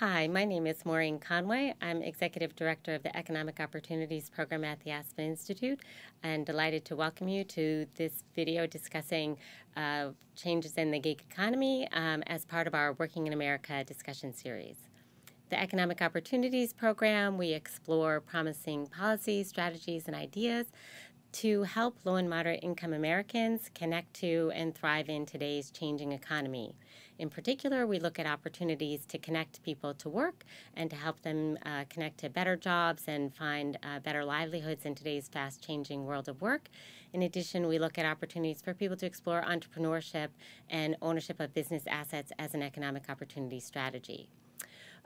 Hi, my name is Maureen Conway. I'm Executive Director of the Economic Opportunities Program at the Aspen Institute and delighted to welcome you to this video discussing uh, changes in the gig economy um, as part of our Working in America discussion series. The Economic Opportunities Program, we explore promising policies, strategies, and ideas to help low and moderate income Americans connect to and thrive in today's changing economy. In particular, we look at opportunities to connect people to work and to help them uh, connect to better jobs and find uh, better livelihoods in today's fast changing world of work. In addition, we look at opportunities for people to explore entrepreneurship and ownership of business assets as an economic opportunity strategy.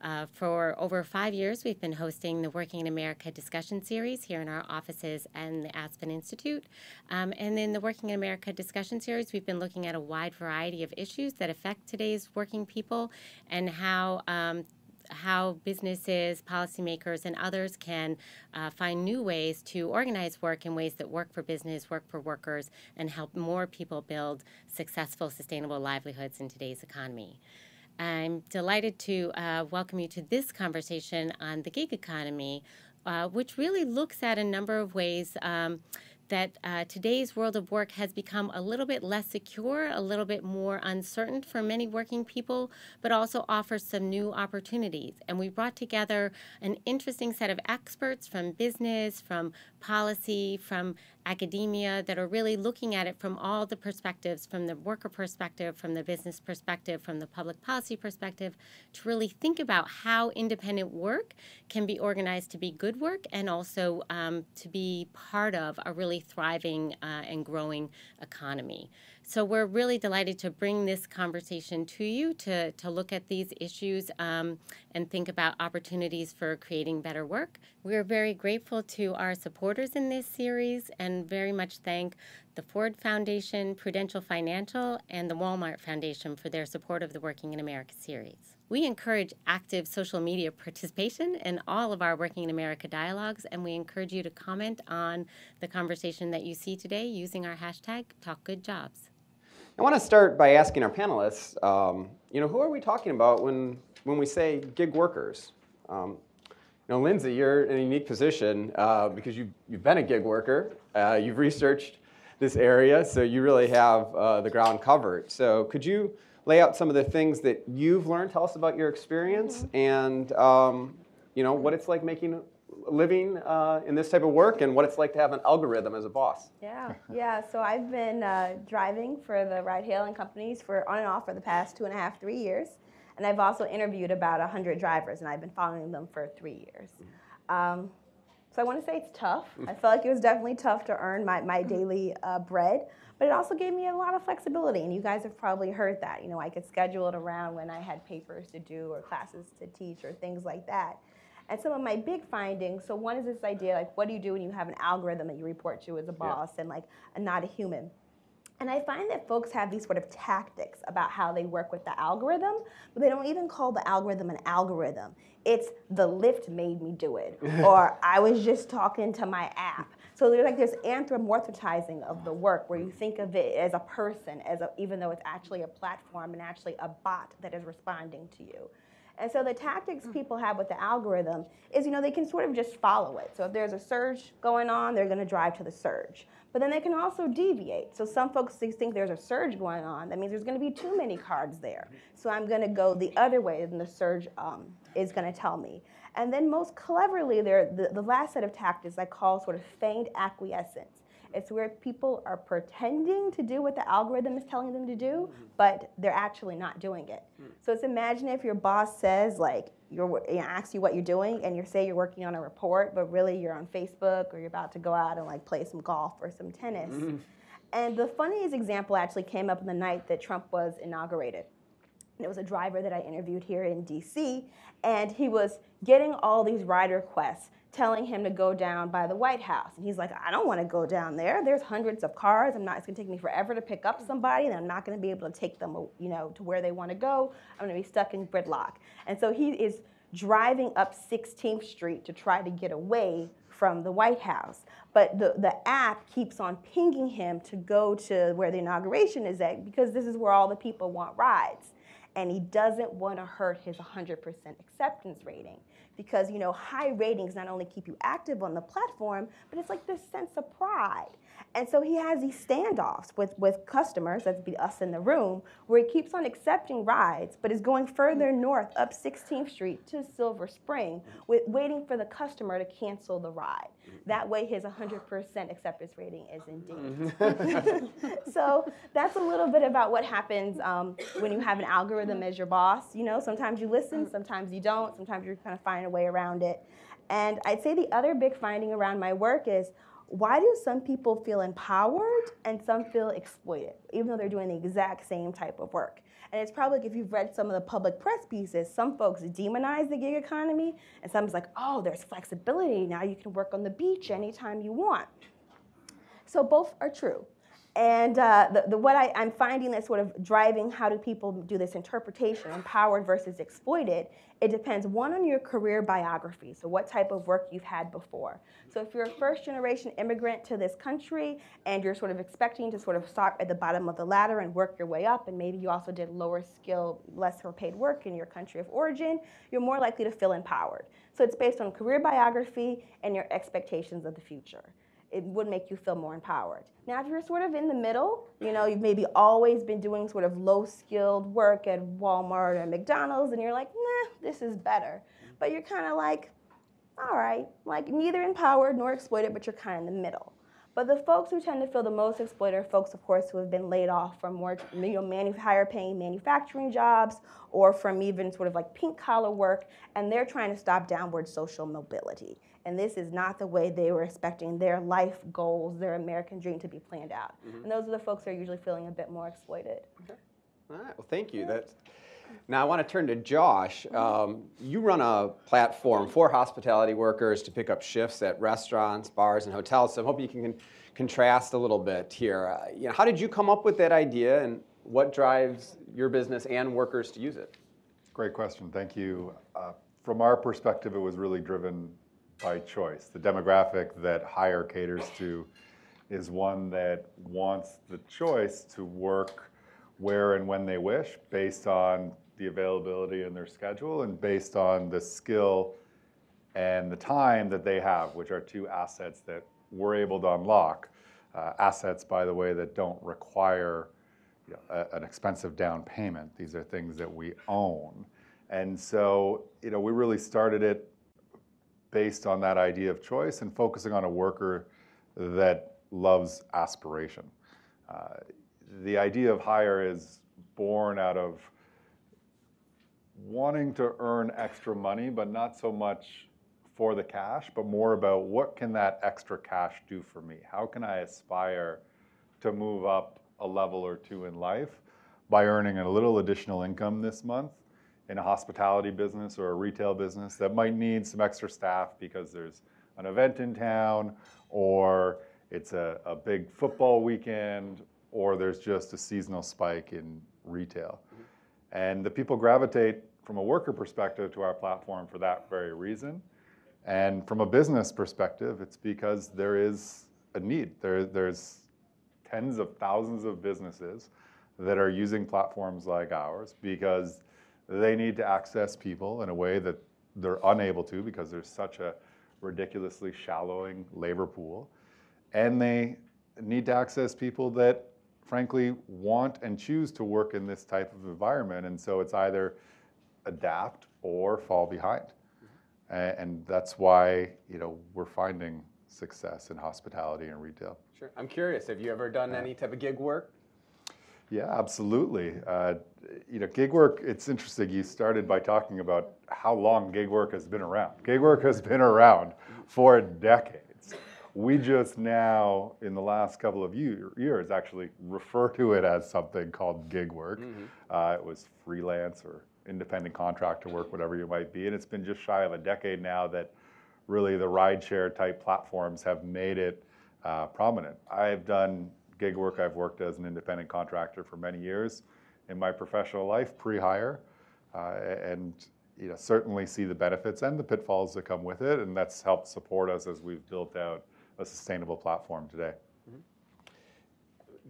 Uh, for over five years, we've been hosting the Working in America discussion series here in our offices and the Aspen Institute. Um, and in the Working in America discussion series, we've been looking at a wide variety of issues that affect today's working people and how um, how businesses, policymakers, and others can uh, find new ways to organize work in ways that work for business, work for workers, and help more people build successful, sustainable livelihoods in today's economy. I'm delighted to uh, welcome you to this conversation on the gig economy, uh, which really looks at a number of ways um, that uh, today's world of work has become a little bit less secure, a little bit more uncertain for many working people, but also offers some new opportunities. And we brought together an interesting set of experts from business, from policy, from academia that are really looking at it from all the perspectives from the worker perspective, from the business perspective, from the public policy perspective to really think about how independent work can be organized to be good work and also um, to be part of a really thriving uh, and growing economy. So we're really delighted to bring this conversation to you to, to look at these issues um, and think about opportunities for creating better work. We're very grateful to our supporters in this series and very much thank the Ford Foundation, Prudential Financial, and the Walmart Foundation for their support of the Working in America series. We encourage active social media participation in all of our Working in America dialogues, and we encourage you to comment on the conversation that you see today using our hashtag TalkGoodJobs. I want to start by asking our panelists, um, you know, who are we talking about when, when we say gig workers? Um, you know, Lindsay, you're in a unique position uh, because you've, you've been a gig worker. Uh, you've researched this area, so you really have uh, the ground covered. So could you lay out some of the things that you've learned? Tell us about your experience mm -hmm. and, um, you know, what it's like making living uh, in this type of work and what it's like to have an algorithm as a boss. Yeah, yeah. So I've been uh, driving for the ride hailing companies for on and off for the past two and a half, three years. And I've also interviewed about 100 drivers, and I've been following them for three years. Um, so I want to say it's tough. I felt like it was definitely tough to earn my, my daily uh, bread, but it also gave me a lot of flexibility. And you guys have probably heard that. You know, I could schedule it around when I had papers to do or classes to teach or things like that. And some of my big findings, so one is this idea, like what do you do when you have an algorithm that you report to as a boss yeah. and like a, not a human? And I find that folks have these sort of tactics about how they work with the algorithm, but they don't even call the algorithm an algorithm. It's the Lyft made me do it, or I was just talking to my app. So there's like this anthropomorphizing of the work where you think of it as a person, as a, even though it's actually a platform and actually a bot that is responding to you. And so the tactics hmm. people have with the algorithm is, you know, they can sort of just follow it. So if there's a surge going on, they're going to drive to the surge. But then they can also deviate. So some folks think there's a surge going on. That means there's going to be too many cards there. So I'm going to go the other way than the surge um, is going to tell me. And then most cleverly, the, the last set of tactics I call sort of feigned acquiescence. It's where people are pretending to do what the algorithm is telling them to do, but they're actually not doing it. Mm. So it's imagine if your boss says like you're you know, asks you what you're doing, and you say you're working on a report, but really you're on Facebook or you're about to go out and like play some golf or some tennis. Mm-hmm. And the funniest example actually came up in the night that Trump was inaugurated. It was a driver that I interviewed here in DC, and he was getting all these ride requests telling him to go down by the White House. And he's like, I don't want to go down there. There's hundreds of cars. I'm not, it's going to take me forever to pick up somebody, and I'm not going to be able to take them, you know, to where they want to go. I'm going to be stuck in gridlock. And so he is driving up 16th Street to try to get away from the White House. But the, the app keeps on pinging him to go to where the inauguration is at because this is where all the people want rides. And he doesn't want to hurt his 100% acceptance rating. Because you know high ratings not only keep you active on the platform but it's like this sense of pride and so he has these standoffs with, with customers, that'd be us in the room, where he keeps on accepting rides, but is going further north up 16th Street to Silver Spring, with, waiting for the customer to cancel the ride. That way his 100% acceptance rating is indeed. so that's a little bit about what happens um, when you have an algorithm as your boss. You know, sometimes you listen, sometimes you don't, sometimes you're kind of find a way around it. And I'd say the other big finding around my work is why do some people feel empowered and some feel exploited, even though they're doing the exact same type of work? And it's probably like if you've read some of the public press pieces, some folks demonize the gig economy, and some's like, oh, there's flexibility. Now you can work on the beach anytime you want. So both are true. And uh, the, the, what I, am finding that's sort of driving how do people do this interpretation, empowered versus exploited, it depends, one, on your career biography, so what type of work you've had before. So if you're a first generation immigrant to this country and you're sort of expecting to sort of start at the bottom of the ladder and work your way up, and maybe you also did lower skill, less paid work in your country of origin, you're more likely to feel empowered. So it's based on career biography and your expectations of the future it would make you feel more empowered. Now, if you're sort of in the middle, you know, you've maybe always been doing sort of low skilled work at Walmart or McDonald's, and you're like, nah, this is better. But you're kind of like, all right, like neither empowered nor exploited, but you're kind of in the middle. But the folks who tend to feel the most exploited are folks, of course, who have been laid off from more you know, manu- higher paying manufacturing jobs or from even sort of like pink collar work, and they're trying to stop downward social mobility. And this is not the way they were expecting their life goals, their American dream to be planned out. Mm-hmm. And those are the folks who are usually feeling a bit more exploited. Okay. All right, well, thank you. That's, now I want to turn to Josh. Mm-hmm. Um, you run a platform for hospitality workers to pick up shifts at restaurants, bars, and hotels. So I'm hoping you can contrast a little bit here. Uh, you know, how did you come up with that idea, and what drives your business and workers to use it? Great question. Thank you. Uh, from our perspective, it was really driven by choice. The demographic that Hyre caters to is one that wants the choice to work where and when they wish based on the availability in their schedule and based on the skill and the time that they have, which are two assets that we're able to unlock. Uh, assets, by the way, that don't require you know, a, an expensive down payment. These are things that we own. And so, you know, we really started it based on that idea of choice and focusing on a worker that loves aspiration. Uh, the idea of Hyre is born out of wanting to earn extra money, but not so much for the cash, but more about what can that extra cash do for me? How can I aspire to move up a level or two in life by earning a little additional income this month in a hospitality business or a retail business that might need some extra staff because there's an event in town or it's a, a big football weekend or there's just a seasonal spike in retail. Mm-hmm. And the people gravitate from a worker perspective to our platform for that very reason. And from a business perspective, it's because there is a need. There, there's tens of thousands of businesses that are using platforms like ours because they need to access people in a way that they're unable to because there's such a ridiculously shallowing labor pool. And they need to access people that frankly want and choose to work in this type of environment. And so it's either adapt or fall behind mm-hmm. and that's why you know we're finding success in hospitality and retail. Sure. I'm curious. Have you ever done any type of gig work? Yeah, absolutely. Uh, you know, gig work. It's interesting. You started by talking about how long gig work has been around. Gig work has been around for decades. We just now, in the last couple of year, years, actually refer to it as something called gig work. Mm-hmm. Uh, it was freelance or independent contractor work, whatever you might be. And it's been just shy of a decade now that really the rideshare type platforms have made it uh, prominent. I've done gig work. I've worked as an independent contractor for many years in my professional life, pre-Hyre, uh, and you know certainly see the benefits and the pitfalls that come with it, and that's helped support us as we've built out a sustainable platform today. Mm-hmm.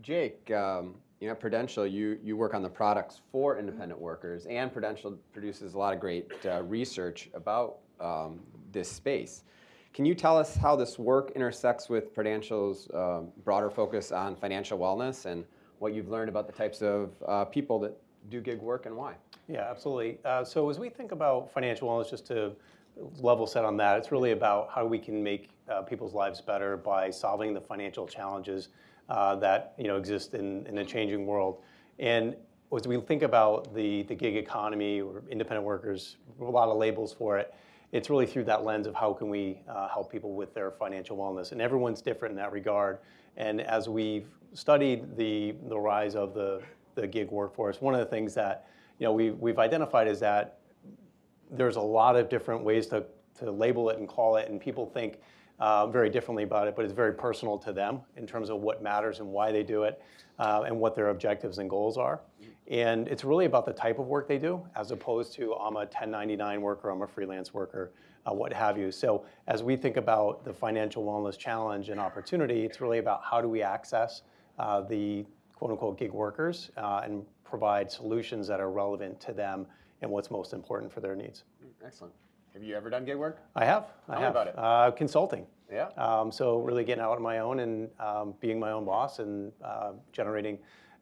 Jake, um, you know, Prudential, you, you work on the products for independent workers, and Prudential produces a lot of great uh, research about um, this space. Can you tell us how this work intersects with Prudential's um, broader focus on financial wellness and what you've learned about the types of uh, people that do gig work and why? Yeah, absolutely. Uh, so as we think about financial wellness, just to level set on that, it's really about how we can make uh, people's lives better by solving the financial challenges uh, that you know exist in, in a changing world. And as we think about the, the gig economy or independent workers, a lot of labels for it, it's really through that lens of how can we uh, help people with their financial wellness. And everyone's different in that regard. And as we've studied the, the rise of the, the gig workforce, one of the things that you know, we, we've identified is that there's a lot of different ways to, to label it and call it, and people think uh, very differently about it, but it's very personal to them in terms of what matters and why they do it uh, and what their objectives and goals are. And it's really about the type of work they do as opposed to I'm a 1099 worker, I'm a freelance worker, uh, what have you. So as we think about the financial wellness challenge and opportunity, it's really about how do we access uh, the quote unquote gig workers uh, and provide solutions that are relevant to them and what's most important for their needs. Excellent. Have you ever done gig work? I have. I Tell have. about it. Uh, consulting. Yeah. Um, so really getting out on my own and um, being my own boss and uh, generating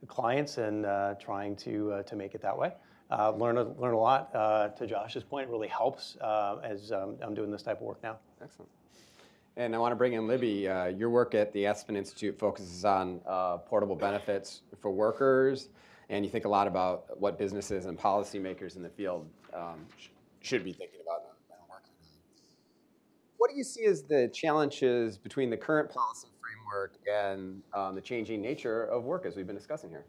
clients and uh, trying to uh, to make it that way. Uh, learn a, learn a lot. To Josh's point, it really helps as um, I'm doing this type of work now. Excellent. And I want to bring in Libby. Uh, your work at the Aspen Institute focuses on uh, portable benefits for workers, and you think a lot about what businesses and policymakers in the field um, sh- should be thinking about. What do you see as the challenges between the current policy framework and um, the changing nature of work as we've been discussing here?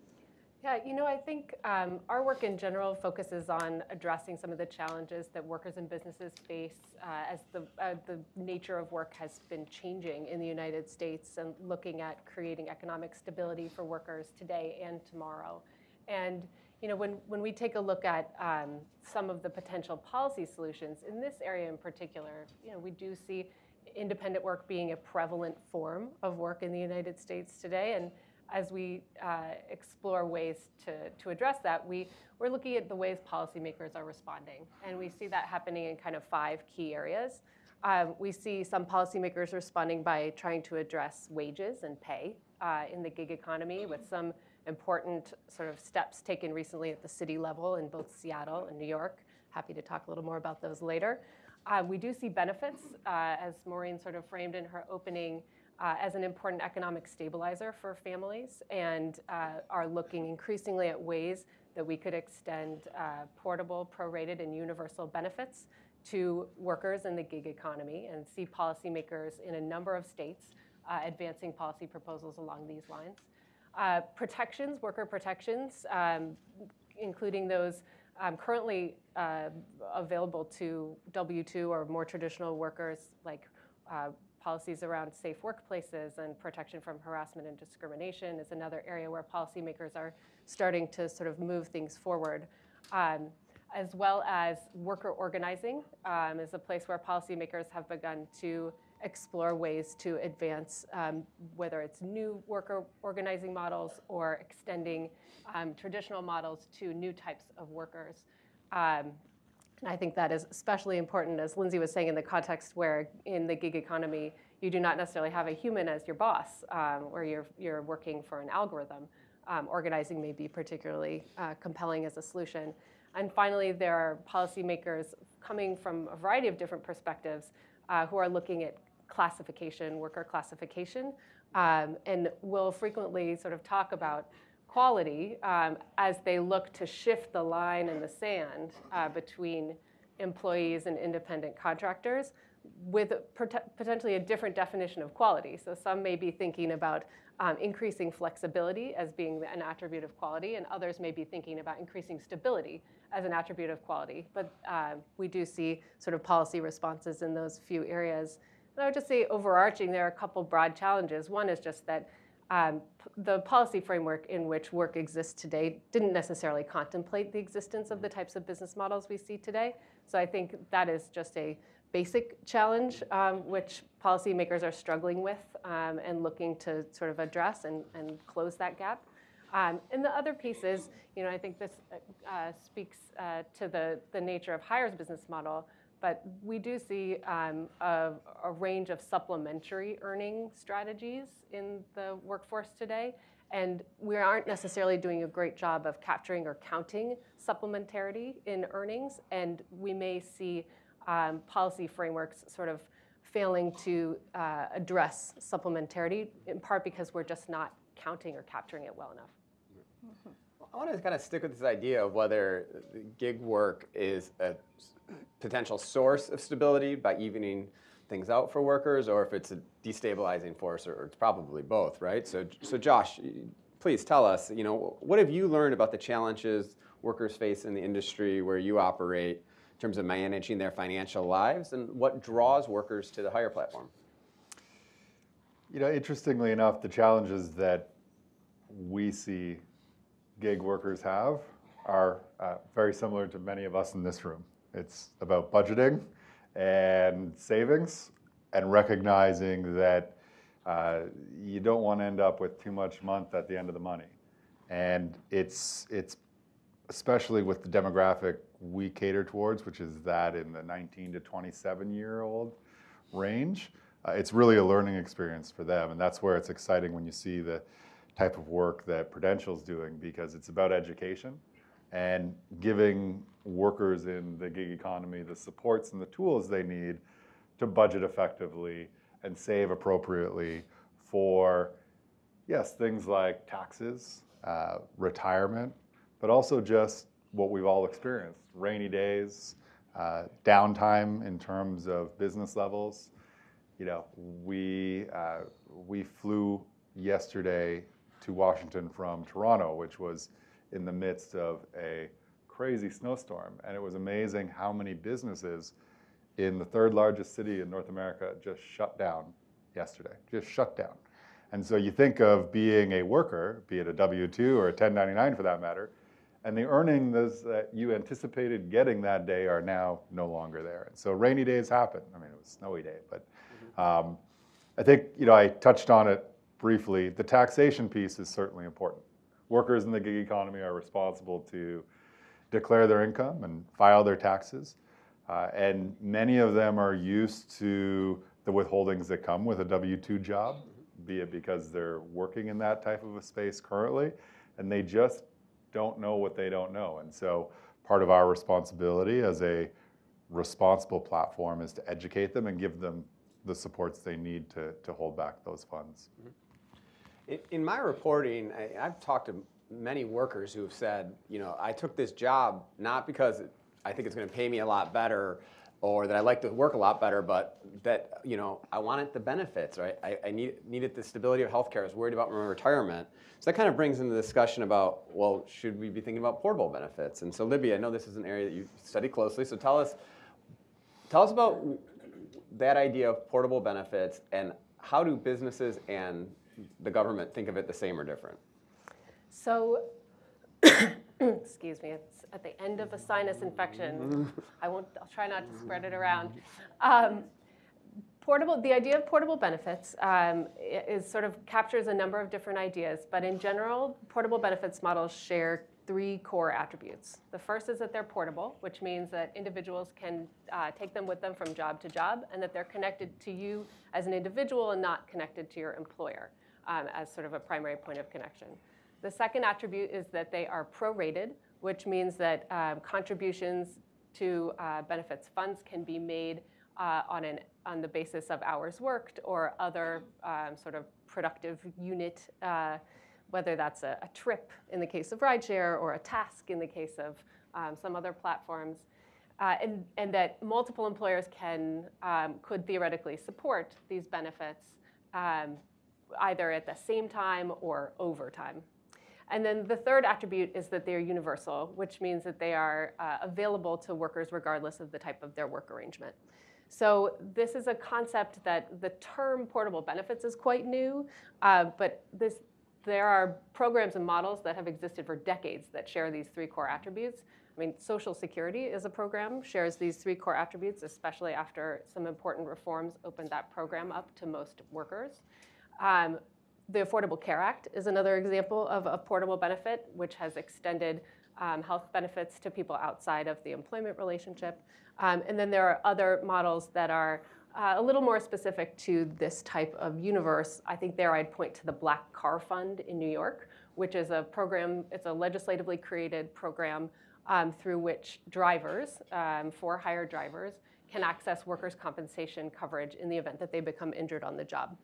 Yeah, you know, I think um, our work in general focuses on addressing some of the challenges that workers and businesses face uh, as the, uh, the nature of work has been changing in the United States and looking at creating economic stability for workers today and tomorrow. And you know, when, when we take a look at um, some of the potential policy solutions in this area in particular, you know, we do see independent work being a prevalent form of work in the United States today. And as we uh, explore ways to, to address that, we, we're looking at the ways policymakers are responding. And we see that happening in kind of five key areas. Um, we see some policymakers responding by trying to address wages and pay uh, in the gig economy with some important sort of steps taken recently at the city level in both Seattle and New York. Happy to talk a little more about those later. Uh, we do see benefits, uh, as Maureen sort of framed in her opening, uh, as an important economic stabilizer for families and uh, are looking increasingly at ways that we could extend uh, portable, prorated, and universal benefits to workers in the gig economy and see policymakers in a number of states uh, advancing policy proposals along these lines. Protections, worker protections, um, including those um, currently uh, available to W-2 or more traditional workers, like uh, policies around safe workplaces and protection from harassment and discrimination is another area where policymakers are starting to sort of move things forward. Um, as well as worker organizing um, is a place where policymakers have begun to explore ways to advance, um, whether it's new worker organizing models or extending um, traditional models to new types of workers. Um, and I think that is especially important, as Lindsay was saying, in the context where in the gig economy, you do not necessarily have a human as your boss, um, where you're, you're working for an algorithm. Um, organizing may be particularly uh, compelling as a solution. And finally, there are policymakers coming from a variety of different perspectives uh, who are looking at classification, worker classification, um, and will frequently sort of talk about quality um, as they look to shift the line in the sand uh, between employees and independent contractors with potentially a different definition of quality. So some may be thinking about um, increasing flexibility as being an attribute of quality, and others may be thinking about increasing stability as an attribute of quality. But uh, we do see sort of policy responses in those few areas. And I would just say overarching, there are a couple broad challenges. One is just that um, the policy framework in which work exists today didn't necessarily contemplate the existence of the types of business models we see today. So I think that is just a basic challenge um, which policymakers are struggling with um, and looking to sort of address and, and close that gap. Um, and the other piece is, you know, I think this uh, speaks uh, to the, the nature of Hyre's business model, but we do see um, a, a range of supplementary earning strategies in the workforce today. And we aren't necessarily doing a great job of capturing or counting supplementarity in earnings. And we may see um, policy frameworks sort of failing to uh, address supplementarity, in part because we're just not counting or capturing it well enough. I want to kind of stick with this idea of whether gig work is a potential source of stability by evening things out for workers, or if it's a destabilizing force, or it's probably both, right? So, so Josh, please tell us, you know, what have you learned about the challenges workers face in the industry where you operate in terms of managing their financial lives, and what draws workers to the Hyre platform? You know, interestingly enough, the challenges that we see gig workers have are uh, very similar to many of us in this room. It's about budgeting and savings and recognizing that uh, you don't want to end up with too much month at the end of the money. And it's, it's especially with the demographic we cater towards, which is that in the 19 to 27 year old range, uh, it's really a learning experience for them. And that's where it's exciting when you see the type of work that Prudential's doing because it's about education and giving workers in the gig economy the supports and the tools they need to budget effectively and save appropriately for, yes, things like taxes, uh, retirement, but also just what we've all experienced rainy days, uh, downtime in terms of business levels. You know, we, uh, we flew yesterday to Washington from Toronto, which was in the midst of a crazy snowstorm. And it was amazing how many businesses in the third largest city in North America just shut down yesterday, just shut down. And so you think of being a worker, be it a W 2 or a 1099 for that matter, and the earnings that you anticipated getting that day are now no longer there. And so rainy days happen. I mean, it was snowy day, but um, I think you know I touched on it briefly. The taxation piece is certainly important. Workers in the gig economy are responsible to declare their income and file their taxes, uh, and many of them are used to the withholdings that come with a W two job, be it because they're working in that type of a space currently, and they just don't know what they don't know. And so part of our responsibility as a responsible platform is to educate them and give them the supports they need to, to hold back those funds. In, my reporting, I, I've talked to many workers who have said, you know, I took this job not because I think it's going to pay me a lot better or that I like to work a lot better, but that you know I wanted the benefits, right? I, I need, needed the stability of healthcare. I was worried about my retirement. So that kind of brings into the discussion about well, should we be thinking about portable benefits? And so Libby, I know this is an area that you study closely. So tell us, tell us about that idea of portable benefits and how do businesses and the government think of it the same or different? So, excuse me, it's at the end of a sinus infection. I won't, I'll try not to spread it around. Um, portable, the idea of portable benefits um, is sort of captures a number of different ideas, but in general, portable benefits models share three core attributes. The first is that they're portable, which means that individuals can uh, take them with them from job to job, and that they're connected to you as an individual and not connected to your employer um, as sort of a primary point of connection. The second attribute is that they are prorated, which means that um, contributions to uh, benefits funds can be made uh, on, an, on the basis of hours worked or other um, sort of productive unit, uh, whether that's a, a, trip in the case of rideshare or a task in the case of um, some other platforms. Uh, and, and, that multiple employers can, um, could theoretically support these benefits um, either at the same time or over time. And then the third attribute is that they're universal, which means that they are uh, available to workers regardless of the type of their work arrangement. So this is a concept that the term portable benefits is quite new, uh, but this, there are programs and models that have existed for decades that share these three core attributes. I mean, Social Security is a program, shares these three core attributes, especially after some important reforms opened that program up to most workers. Um, the Affordable Care Act is another example of a portable benefit, which has extended um, health benefits to people outside of the employment relationship. Um, and then there are other models that are uh, a little more specific to this type of universe. I think there I'd point to the Black Car Fund in New York, which is a program, it's a legislatively created program um, through which drivers, um, for hire drivers, can access workers' compensation coverage in the event that they become injured on the job.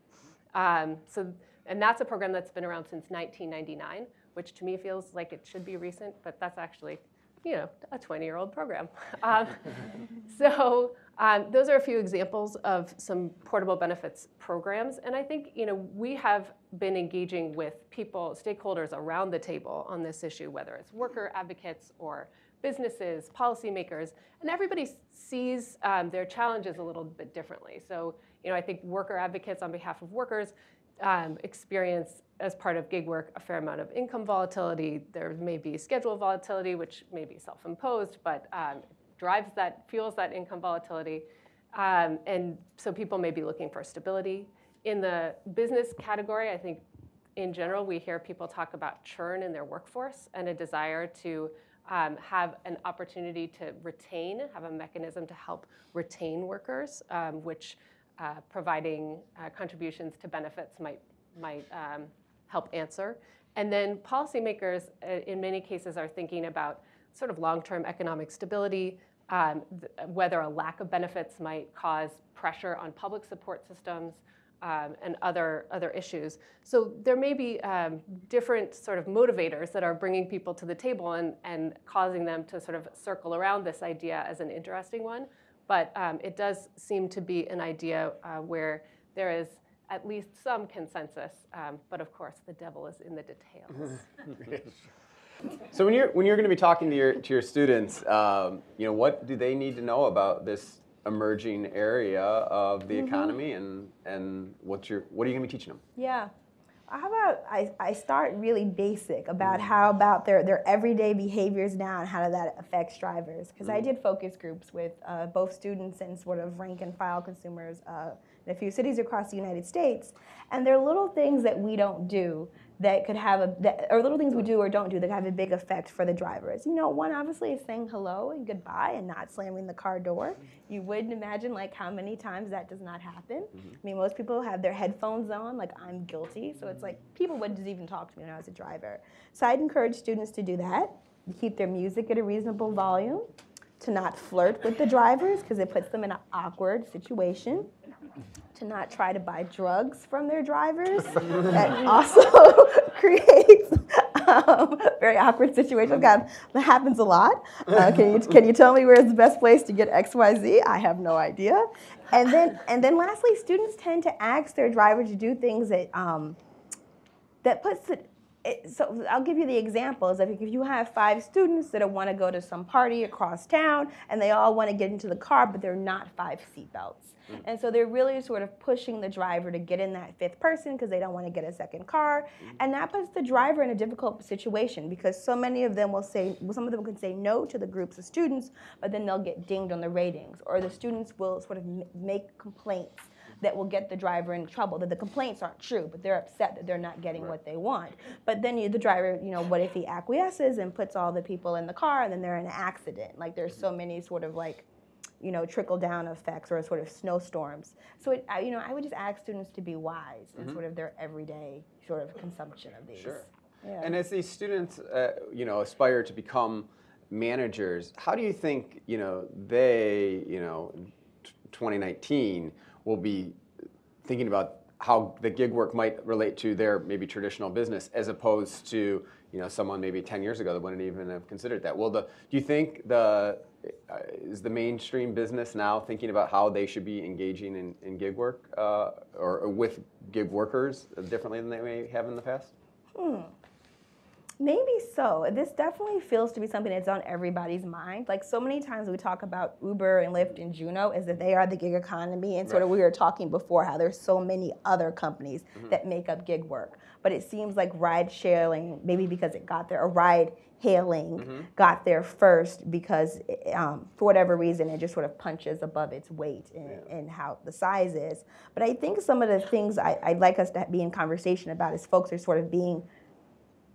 Um, so, and that's a program that's been around since 1999, which to me feels like it should be recent, but that's actually, you know, a 20-year-old program. Um, so um, those are a few examples of some portable benefits programs, and I think you know we have been engaging with people, stakeholders around the table on this issue, whether it's worker advocates or businesses, policymakers, and everybody sees um, their challenges a little bit differently. So, you know, I think worker advocates on behalf of workers um, experience as part of gig work a fair amount of income volatility. There may be schedule volatility, which may be self-imposed, but um, drives that, fuels that income volatility. Um, and so people may be looking for stability. In the business category, I think in general, we hear people talk about churn in their workforce and a desire to um, have an opportunity to retain, have a mechanism to help retain workers, um, which uh, providing uh, contributions to benefits might, might um, help answer. And then policymakers, uh, in many cases, are thinking about sort of long-term economic stability, um, whether a lack of benefits might cause pressure on public support systems, um, and other, other issues. So there may be um, different sort of motivators that are bringing people to the table and, and causing them to sort of circle around this idea as an interesting one. But um, it does seem to be an idea uh, where there is at least some consensus. Um, but of course, the devil is in the details. so when you're when you're going to be talking to your to your students, um, you know, what do they need to know about this emerging area of the mm-hmm. economy and and what's your what are you going to be teaching them yeah how about I, I start really basic about mm. how about their, their everyday behaviors now and how that affects drivers because mm. I did focus groups with uh, both students and sort of rank and file consumers uh, in a few cities across the United States and there are little things that we don't do that could have a that, or little things we do or don't do that have a big effect for the drivers. You know, one obviously is saying hello and goodbye and not slamming the car door. You wouldn't imagine like how many times that does not happen. Mm-hmm. I mean, most people have their headphones on. Like I'm guilty, so it's like people wouldn't even talk to me when I was a driver. So I'd encourage students to do that. Keep their music at a reasonable volume. To not flirt with the drivers because it puts them in an awkward situation to not try to buy drugs from their drivers. that also creates um, very awkward situations. God, that happens a lot. Uh, can, you, can you tell me where's the best place to get X, Y, Z? I have no idea. And then, and then lastly, students tend to ask their driver to do things that, um, that puts it, it, so I'll give you the examples of if you have five students that want to go to some party across town and they all want to get into the car, but they're not five seatbelts. Mm. And so they're really sort of pushing the driver to get in that fifth person because they don't want to get a second car. Mm. And that puts the driver in a difficult situation because so many of them will say, well, some of them can say no to the groups of students, but then they'll get dinged on the ratings. Or the students will sort of make complaints that will get the driver in trouble. That the complaints aren't true, but they're upset that they're not getting right. what they want. But then you, the driver, you know, what if he acquiesces and puts all the people in the car and then they're in an accident? Like there's so many sort of like you know, trickle down effects or sort of snowstorms. So, it, I, you know, I would just ask students to be wise mm-hmm. in sort of their everyday sort of consumption of these. Sure. Yeah. And as these students, uh, you know, aspire to become managers, how do you think, you know, they, you know, 2019 will be thinking about how the gig work might relate to their maybe traditional business as opposed to you know someone maybe 10 years ago that wouldn't even have considered that well the do you think the uh, is the mainstream business now thinking about how they should be engaging in, in gig work uh, or, or, with gig workers differently than they may have in the past? Hmm. Maybe so. This definitely feels to be something that's on everybody's mind. Like so many times we talk about Uber and Lyft and Juno as that they are the gig economy, and sort of we were talking before how there's so many other companies that make up gig work. But it seems like ride sharing, maybe because it got there, or ride hailing got there first because um, for whatever reason it just sort of punches above its weight in, in how the size is. But I think some of the things I, I'd like us to be in conversation about is folks are sort of being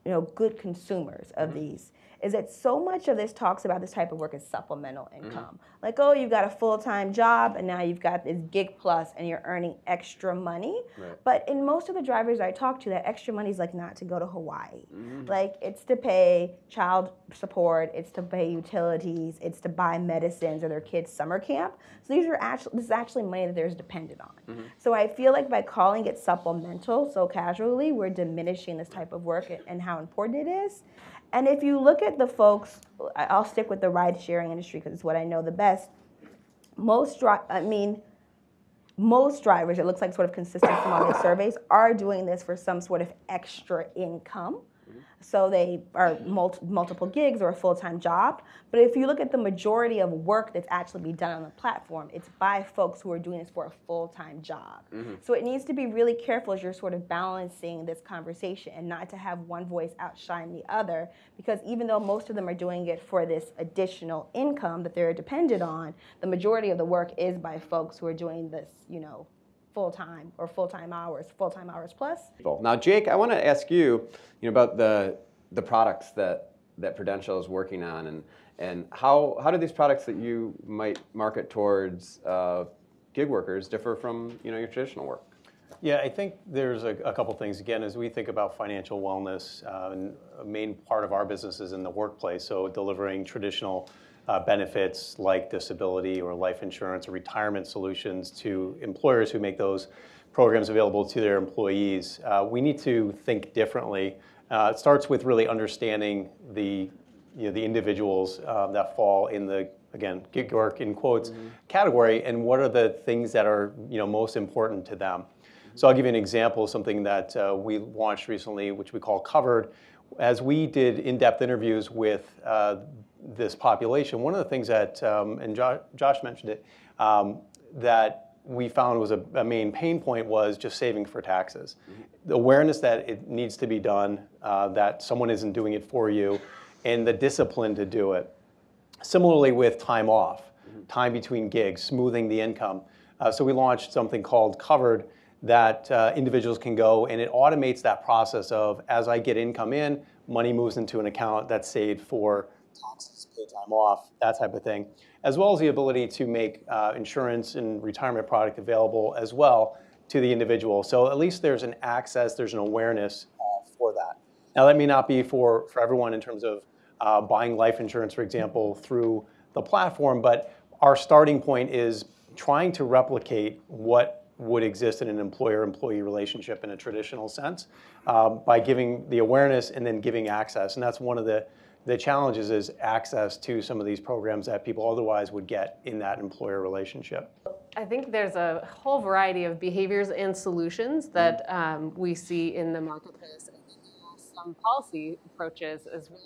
you know, good consumers of mm-hmm. these is that so much of this talks about this type of work as supplemental mm-hmm. income. Like, oh, you've got a full time job and now you've got this gig plus and you're earning extra money. Right. But in most of the drivers I talk to, that extra money is like not to go to Hawaii. Mm-hmm. Like, it's to pay child support, it's to pay utilities, it's to buy medicines or their kids' summer camp. So these are actually, this is actually money that they're dependent on. Mm-hmm. So I feel like by calling it supplemental so casually, we're diminishing this type of work and how important it is. And if you look at the folks, I'll stick with the ride sharing industry because it's what I know the best. Most I mean, most drivers, it looks like sort of consistent from all the surveys, are doing this for some sort of extra income. So they are mul- multiple gigs or a full-time job. But if you look at the majority of work that's actually being done on the platform, it's by folks who are doing this for a full-time job. Mm-hmm. So it needs to be really careful as you're sort of balancing this conversation and not to have one voice outshine the other. Because even though most of them are doing it for this additional income that they're dependent on, the majority of the work is by folks who are doing this, you know, full-time or full-time hours, full-time hours plus. Now, Jake, I want to ask you, you know, about the the products that that Prudential is working on, and and how how do these products that you might market towards uh, gig workers differ from you know your traditional work? Yeah, I think there's a, a couple things. Again, as we think about financial wellness, uh, and a main part of our business is in the workplace. So delivering traditional uh, benefits like disability or life insurance or retirement solutions to employers who make those programs available to their employees. Uh, we need to think differently. Uh, it starts with really understanding the you know, the individuals um, that fall in the again gig work in quotes category and what are the things that are you know most important to them so i'll give you an example of something that uh, we launched recently which we call covered as we did in-depth interviews with uh, this population one of the things that um, and jo- josh mentioned it um, that we found was a, a main pain point was just saving for taxes. The awareness that it needs to be done uh, that someone isn't doing it for you and the discipline to do it. Similarly with time off, time between gigs, smoothing the income. Uh, so we launched something called Covered that uh, individuals can go and it automates that process of as I get income in, money moves into an account that's saved for taxes, pay time off, that type of thing, as well as the ability to make uh, insurance and retirement product available as well to the individual. So at least there's an access, there's an awareness uh, for that. Now that may not be for, for everyone in terms of uh, buying life insurance, for example, through the platform, but our starting point is trying to replicate what would exist in an employer-employee relationship in a traditional sense um, by giving the awareness and then giving access. And that's one of the, the challenges is access to some of these programs that people otherwise would get in that employer relationship. I think there's a whole variety of behaviors and solutions that um, we see in the marketplace. I think there are some policy approaches as well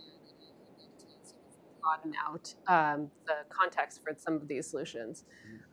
to broaden out um, the context for some of these solutions.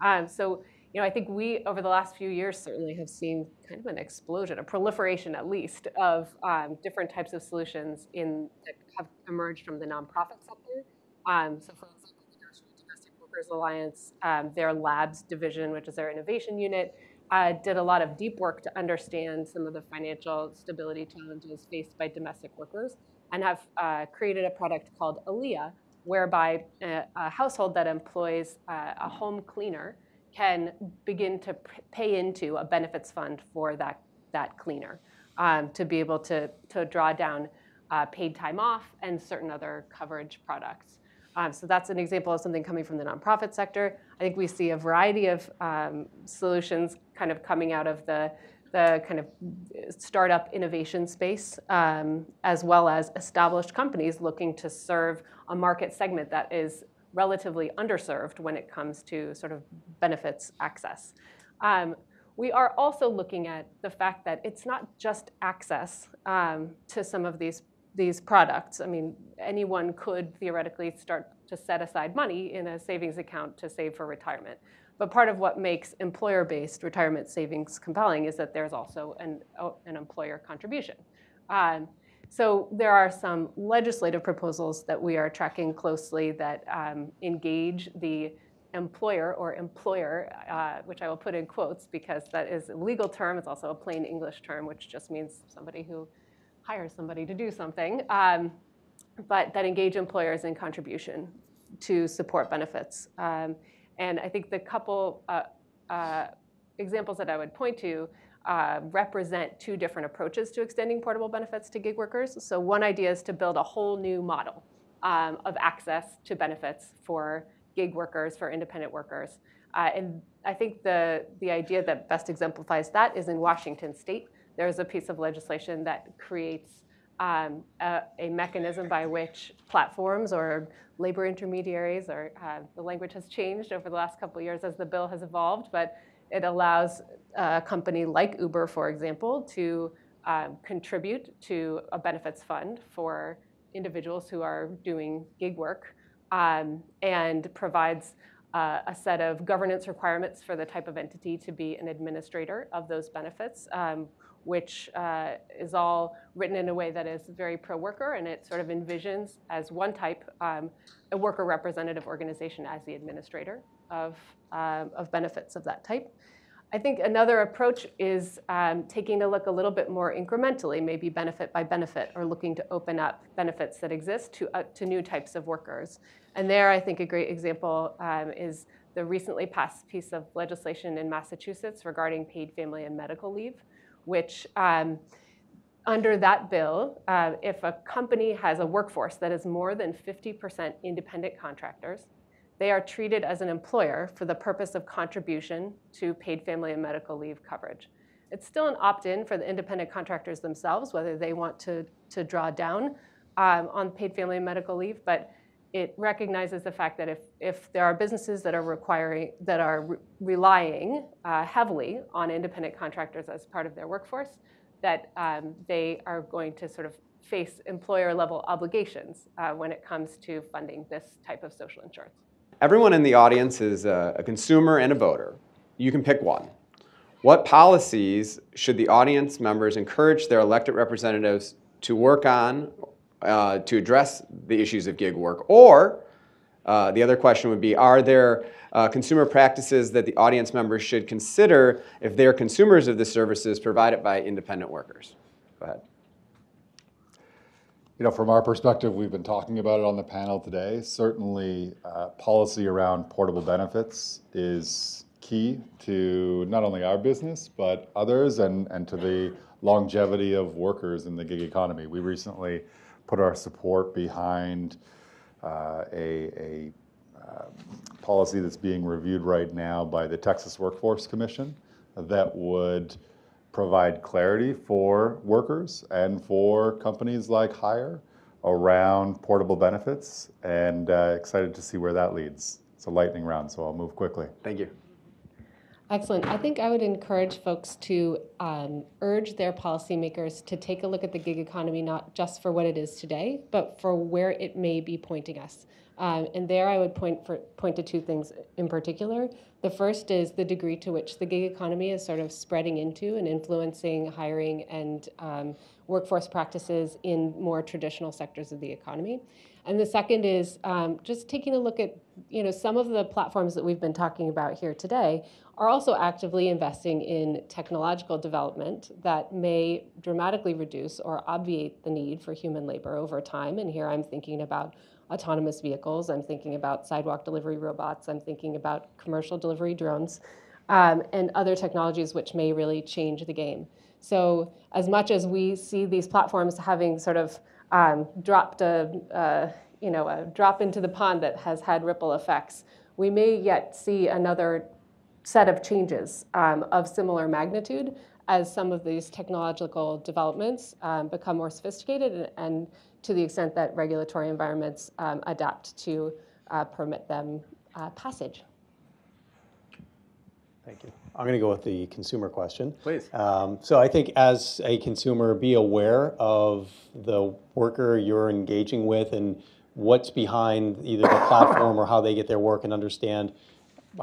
Um, so, you know, I think we over the last few years certainly have seen kind of an explosion, a proliferation at least of um, different types of solutions in that have emerged from the nonprofit sector. Um, so, for example, the National Domestic Workers Alliance, um, their labs division, which is their innovation unit, uh, did a lot of deep work to understand some of the financial stability challenges faced by domestic workers and have uh, created a product called Alia, whereby a, a household that employs uh, a home cleaner can begin to pay into a benefits fund for that, that cleaner um, to be able to, to draw down uh, paid time off and certain other coverage products. Um, so that's an example of something coming from the nonprofit sector. I think we see a variety of um, solutions kind of coming out of the, the kind of startup innovation space, um, as well as established companies looking to serve a market segment that is relatively underserved when it comes to sort of benefits access. Um, we are also looking at the fact that it's not just access um, to some of these these products. I mean, anyone could theoretically start to set aside money in a savings account to save for retirement. But part of what makes employer-based retirement savings compelling is that there's also an, an employer contribution. Um, so there are some legislative proposals that we are tracking closely that um, engage the employer or employer, uh, which I will put in quotes because that is a legal term. It's also a plain English term, which just means somebody who hires somebody to do something, um, but that engage employers in contribution to support benefits. Um, and I think the couple uh, uh, examples that I would point to uh, represent two different approaches to extending portable benefits to gig workers. So one idea is to build a whole new model um, of access to benefits for gig workers, for independent workers. Uh, and I think the, the idea that best exemplifies that is in Washington state. There's a piece of legislation that creates um, a, a, mechanism by which platforms or labor intermediaries, or uh, the language has changed over the last couple years as the bill has evolved, but it allows a company like Uber, for example, to um, contribute to a benefits fund for individuals who are doing gig work um, and provides uh, a set of governance requirements for the type of entity to be an administrator of those benefits, um, which uh, is all written in a way that is very pro-worker, and it sort of envisions as one type um, a worker representative organization as the administrator of, um, of benefits of that type. I think another approach is um, taking a look a little bit more incrementally, maybe benefit by benefit, or looking to open up benefits that exist to, uh, to new types of workers. And there, I think a great example um, is the recently passed piece of legislation in Massachusetts regarding paid family and medical leave, which um, under that bill, uh, if a company has a workforce that is more than 50% independent contractors, they are treated as an employer for the purpose of contribution to paid family and medical leave coverage. It's still an opt-in for the independent contractors themselves, whether they want to, to draw down um, on paid family and medical leave, but it recognizes the fact that if, if there are businesses that are requiring that are re- relying uh, heavily on independent contractors as part of their workforce, that um, they are going to sort of face employer level obligations uh, when it comes to funding this type of social insurance. Everyone in the audience is a, a consumer and a voter. You can pick one. What policies should the audience members encourage their elected representatives to work on uh, to address the issues of gig work? Or uh, the other question would be Are there uh, consumer practices that the audience members should consider if they're consumers of the services provided by independent workers? Go ahead you know, from our perspective, we've been talking about it on the panel today. Certainly, uh, policy around portable benefits is key to not only our business, but others and, and to the longevity of workers in the gig economy. We recently put our support behind uh, a, a uh, policy that's being reviewed right now by the Texas Workforce Commission that would provide clarity for workers and for companies like Hyre around portable benefits, and uh, excited to see where that leads. It's a lightning round, so I'll move quickly. Thank you. Excellent. I think I would encourage folks to um, urge their policymakers to take a look at the gig economy, not just for what it is today, but for where it may be pointing us. Um, and there I would point, for, point to two things in particular. The first is the degree to which the gig economy is sort of spreading into and influencing hiring and um, workforce practices in more traditional sectors of the economy. And the second is um, just taking a look at, you know, some of the platforms that we've been talking about here today are also actively investing in technological development that may dramatically reduce or obviate the need for human labor over time. And here I'm thinking about autonomous vehicles. I'm thinking about sidewalk delivery robots. I'm thinking about commercial delivery drones um, and other technologies which may really change the game. So as much as we see these platforms having sort of um, dropped a, you know, a drop into the pond that has had ripple effects, we may yet see another set of changes um, of similar magnitude as some of these technological developments um, become more sophisticated and, and, to the extent that regulatory environments um, adapt to uh, permit them uh, passage. Thank you. I'm going to go with the consumer question. Please. Um, so I think as a consumer, be aware of the worker you're engaging with and what's behind either the platform or how they get their work and understand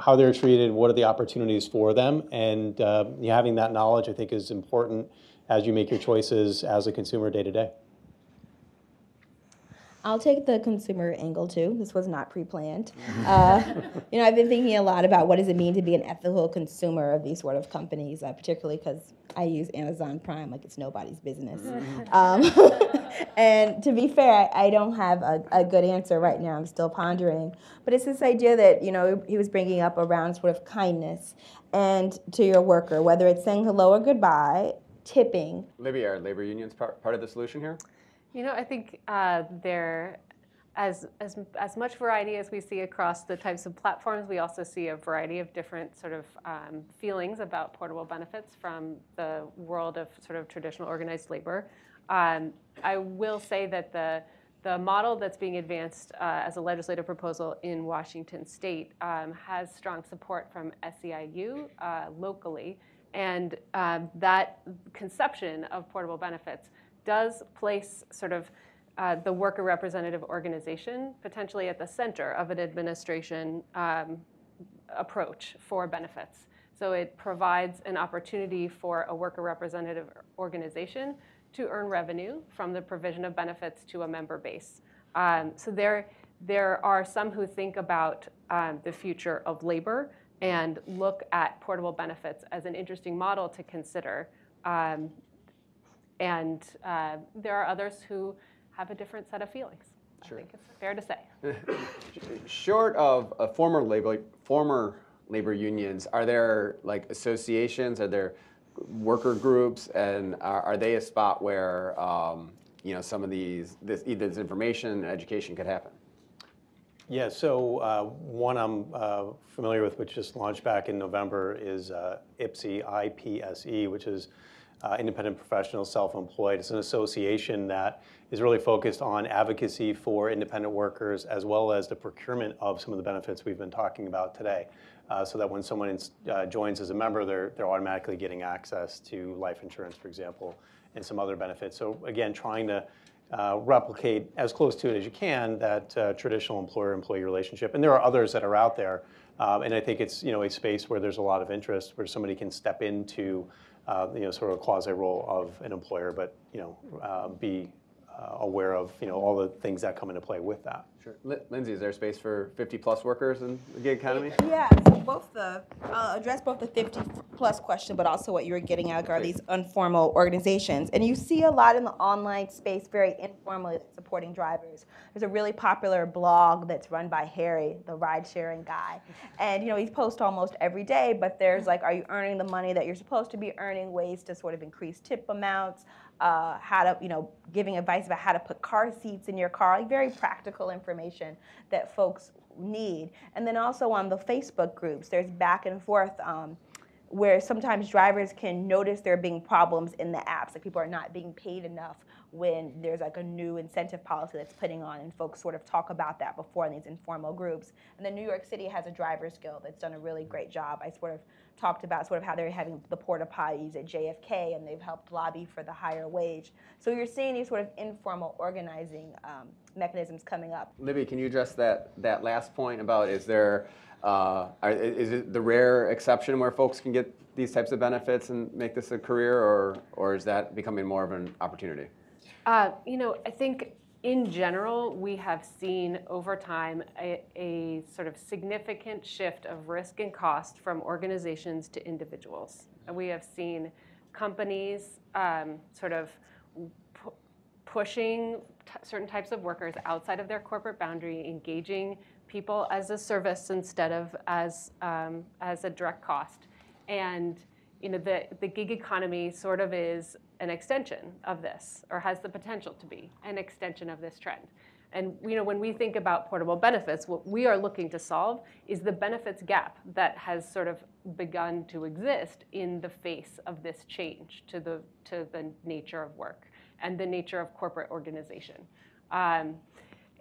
how they're treated, what are the opportunities for them, and uh, having that knowledge I think is important as you make your choices as a consumer day to day. I'll take the consumer angle too. This was not pre-planned. Uh, you know, I've been thinking a lot about what does it mean to be an ethical consumer of these sort of companies, uh, particularly because I use Amazon Prime like it's nobody's business. Um, and to be fair, I, I don't have a, a, good answer right now. I'm still pondering. But it's this idea that you know he was bringing up around sort of kindness and to your worker, whether it's saying hello or goodbye, tipping. Libby, are labor unions part, part of the solution here? You know, I think uh, there, as, as, as much variety as we see across the types of platforms, we also see a variety of different sort of um, feelings about portable benefits from the world of sort of traditional organized labor. Um, I will say that the, the model that's being advanced uh, as a legislative proposal in Washington state um, has strong support from SEIU uh, locally. And um, that conception of portable benefits does place sort of uh, the worker representative organization potentially at the center of an administration um, approach for benefits. So it provides an opportunity for a worker representative organization to earn revenue from the provision of benefits to a member base. Um, so there, there are some who think about um, the future of labor and look at portable benefits as an interesting model to consider. Um, and uh, there are others who have a different set of feelings. Sure. I think it's fair to say. Short of uh, former labor former labor unions, are there like associations? Are there worker groups, and are, are they a spot where um, you know some of these this this information education could happen? Yeah, so uh, one I'm uh, familiar with, which just launched back in November, is uh, IPSE, IPSE, which is uh, independent professionals, self-employed. It's an association that is really focused on advocacy for independent workers as well as the procurement of some of the benefits we've been talking about today. Uh, so that when someone uh, joins as a member, they're, they're automatically getting access to life insurance, for example, and some other benefits. So again, trying to uh, replicate as close to it as you can that uh, traditional employer-employee relationship. And there are others that are out there. Um, and I think it's you know a space where there's a lot of interest where somebody can step into uh, you know, sort of a quasi role of an employer, but you know, be Uh, aware of you know all the things that come into play with that. Sure. Lindsay, is there space for 50 plus workers in the gig economy? Yeah, so both the, I'll address both the 50 plus question, but also what you were getting at are these informal organizations. And you see a lot in the online space, very informally supporting drivers. There's a really popular blog that's run by Harry, the ride sharing guy. And you know, he posts almost every day, but there's like, are you earning the money that you're supposed to be earning, ways to sort of increase tip amounts, uh, how to, you know, giving advice about how to put car seats in your car, like very practical information that folks need. And then also on the Facebook groups, there's back and forth um, where sometimes drivers can notice there being problems in the apps, like people are not being paid enough when there's like a new incentive policy that's putting on, and folks sort of talk about that before in these informal groups. And then New York City has a drivers guild that's done a really great job. I sort of talked about sort of how they're having the porta potties at JFK and they've helped lobby for the higher wage. So you're seeing these sort of informal organizing um, mechanisms coming up. Libby, can you address that, that last point about is there, uh, are, is it the rare exception where folks can get these types of benefits and make this a career or, or is that becoming more of an opportunity? Uh, you know, I think in general, we have seen over time a, sort of significant shift of risk and cost from organizations to individuals. We have seen companies um, sort of pu- pushing certain types of workers outside of their corporate boundary, engaging people as a service instead of as, um, as a direct cost. And you know, the, the gig economy sort of is an extension of this, or has the potential to be an extension of this trend. And you know, when we think about portable benefits, what we are looking to solve is the benefits gap that has sort of begun to exist in the face of this change to the, to the nature of work and the nature of corporate organization. Um,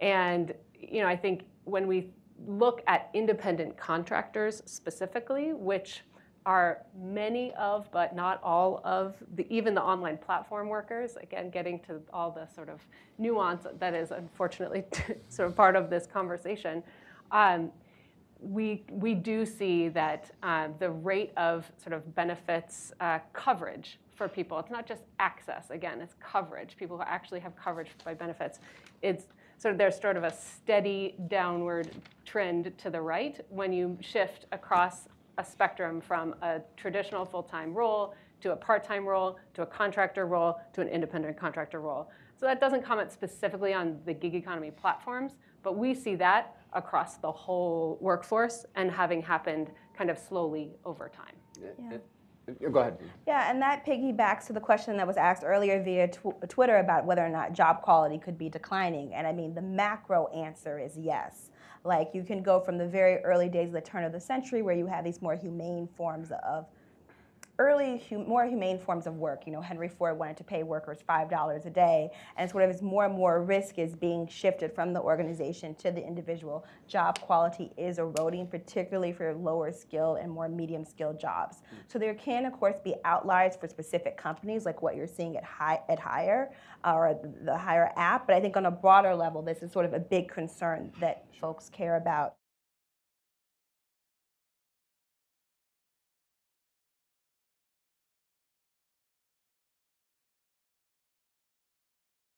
and you know, I think when we look at independent contractors specifically, which are many of, but not all of, the, even the online platform workers, again, getting to all the sort of nuance that is unfortunately sort of part of this conversation, um, we, we do see that uh, the rate of sort of benefits uh, coverage for people, it's not just access, again, it's coverage. People who actually have coverage by benefits. It's sort of there's sort of a steady downward trend to the right when you shift across a spectrum from a traditional full-time role to a part-time role to a contractor role to an independent contractor role. So that doesn't comment specifically on the gig economy platforms, but we see that across the whole workforce and having happened kind of slowly over time. Yeah. Go ahead. Yeah, and that piggybacks to the question that was asked earlier via tw- Twitter about whether or not job quality could be declining. And I mean, the macro answer is yes. Like, you can go from the very early days of the turn of the century where you have these more humane forms of early, hum- more humane forms of work. You know, Henry Ford wanted to pay workers $5 a day, and sort of as more and more risk is being shifted from the organization to the individual, job quality is eroding, particularly for lower skilled and more medium skilled jobs. So there can, of course, be outliers for specific companies, like what you're seeing at high at Hyre uh, or the Hyre app. But I think on a broader level, this is sort of a big concern that folks care about.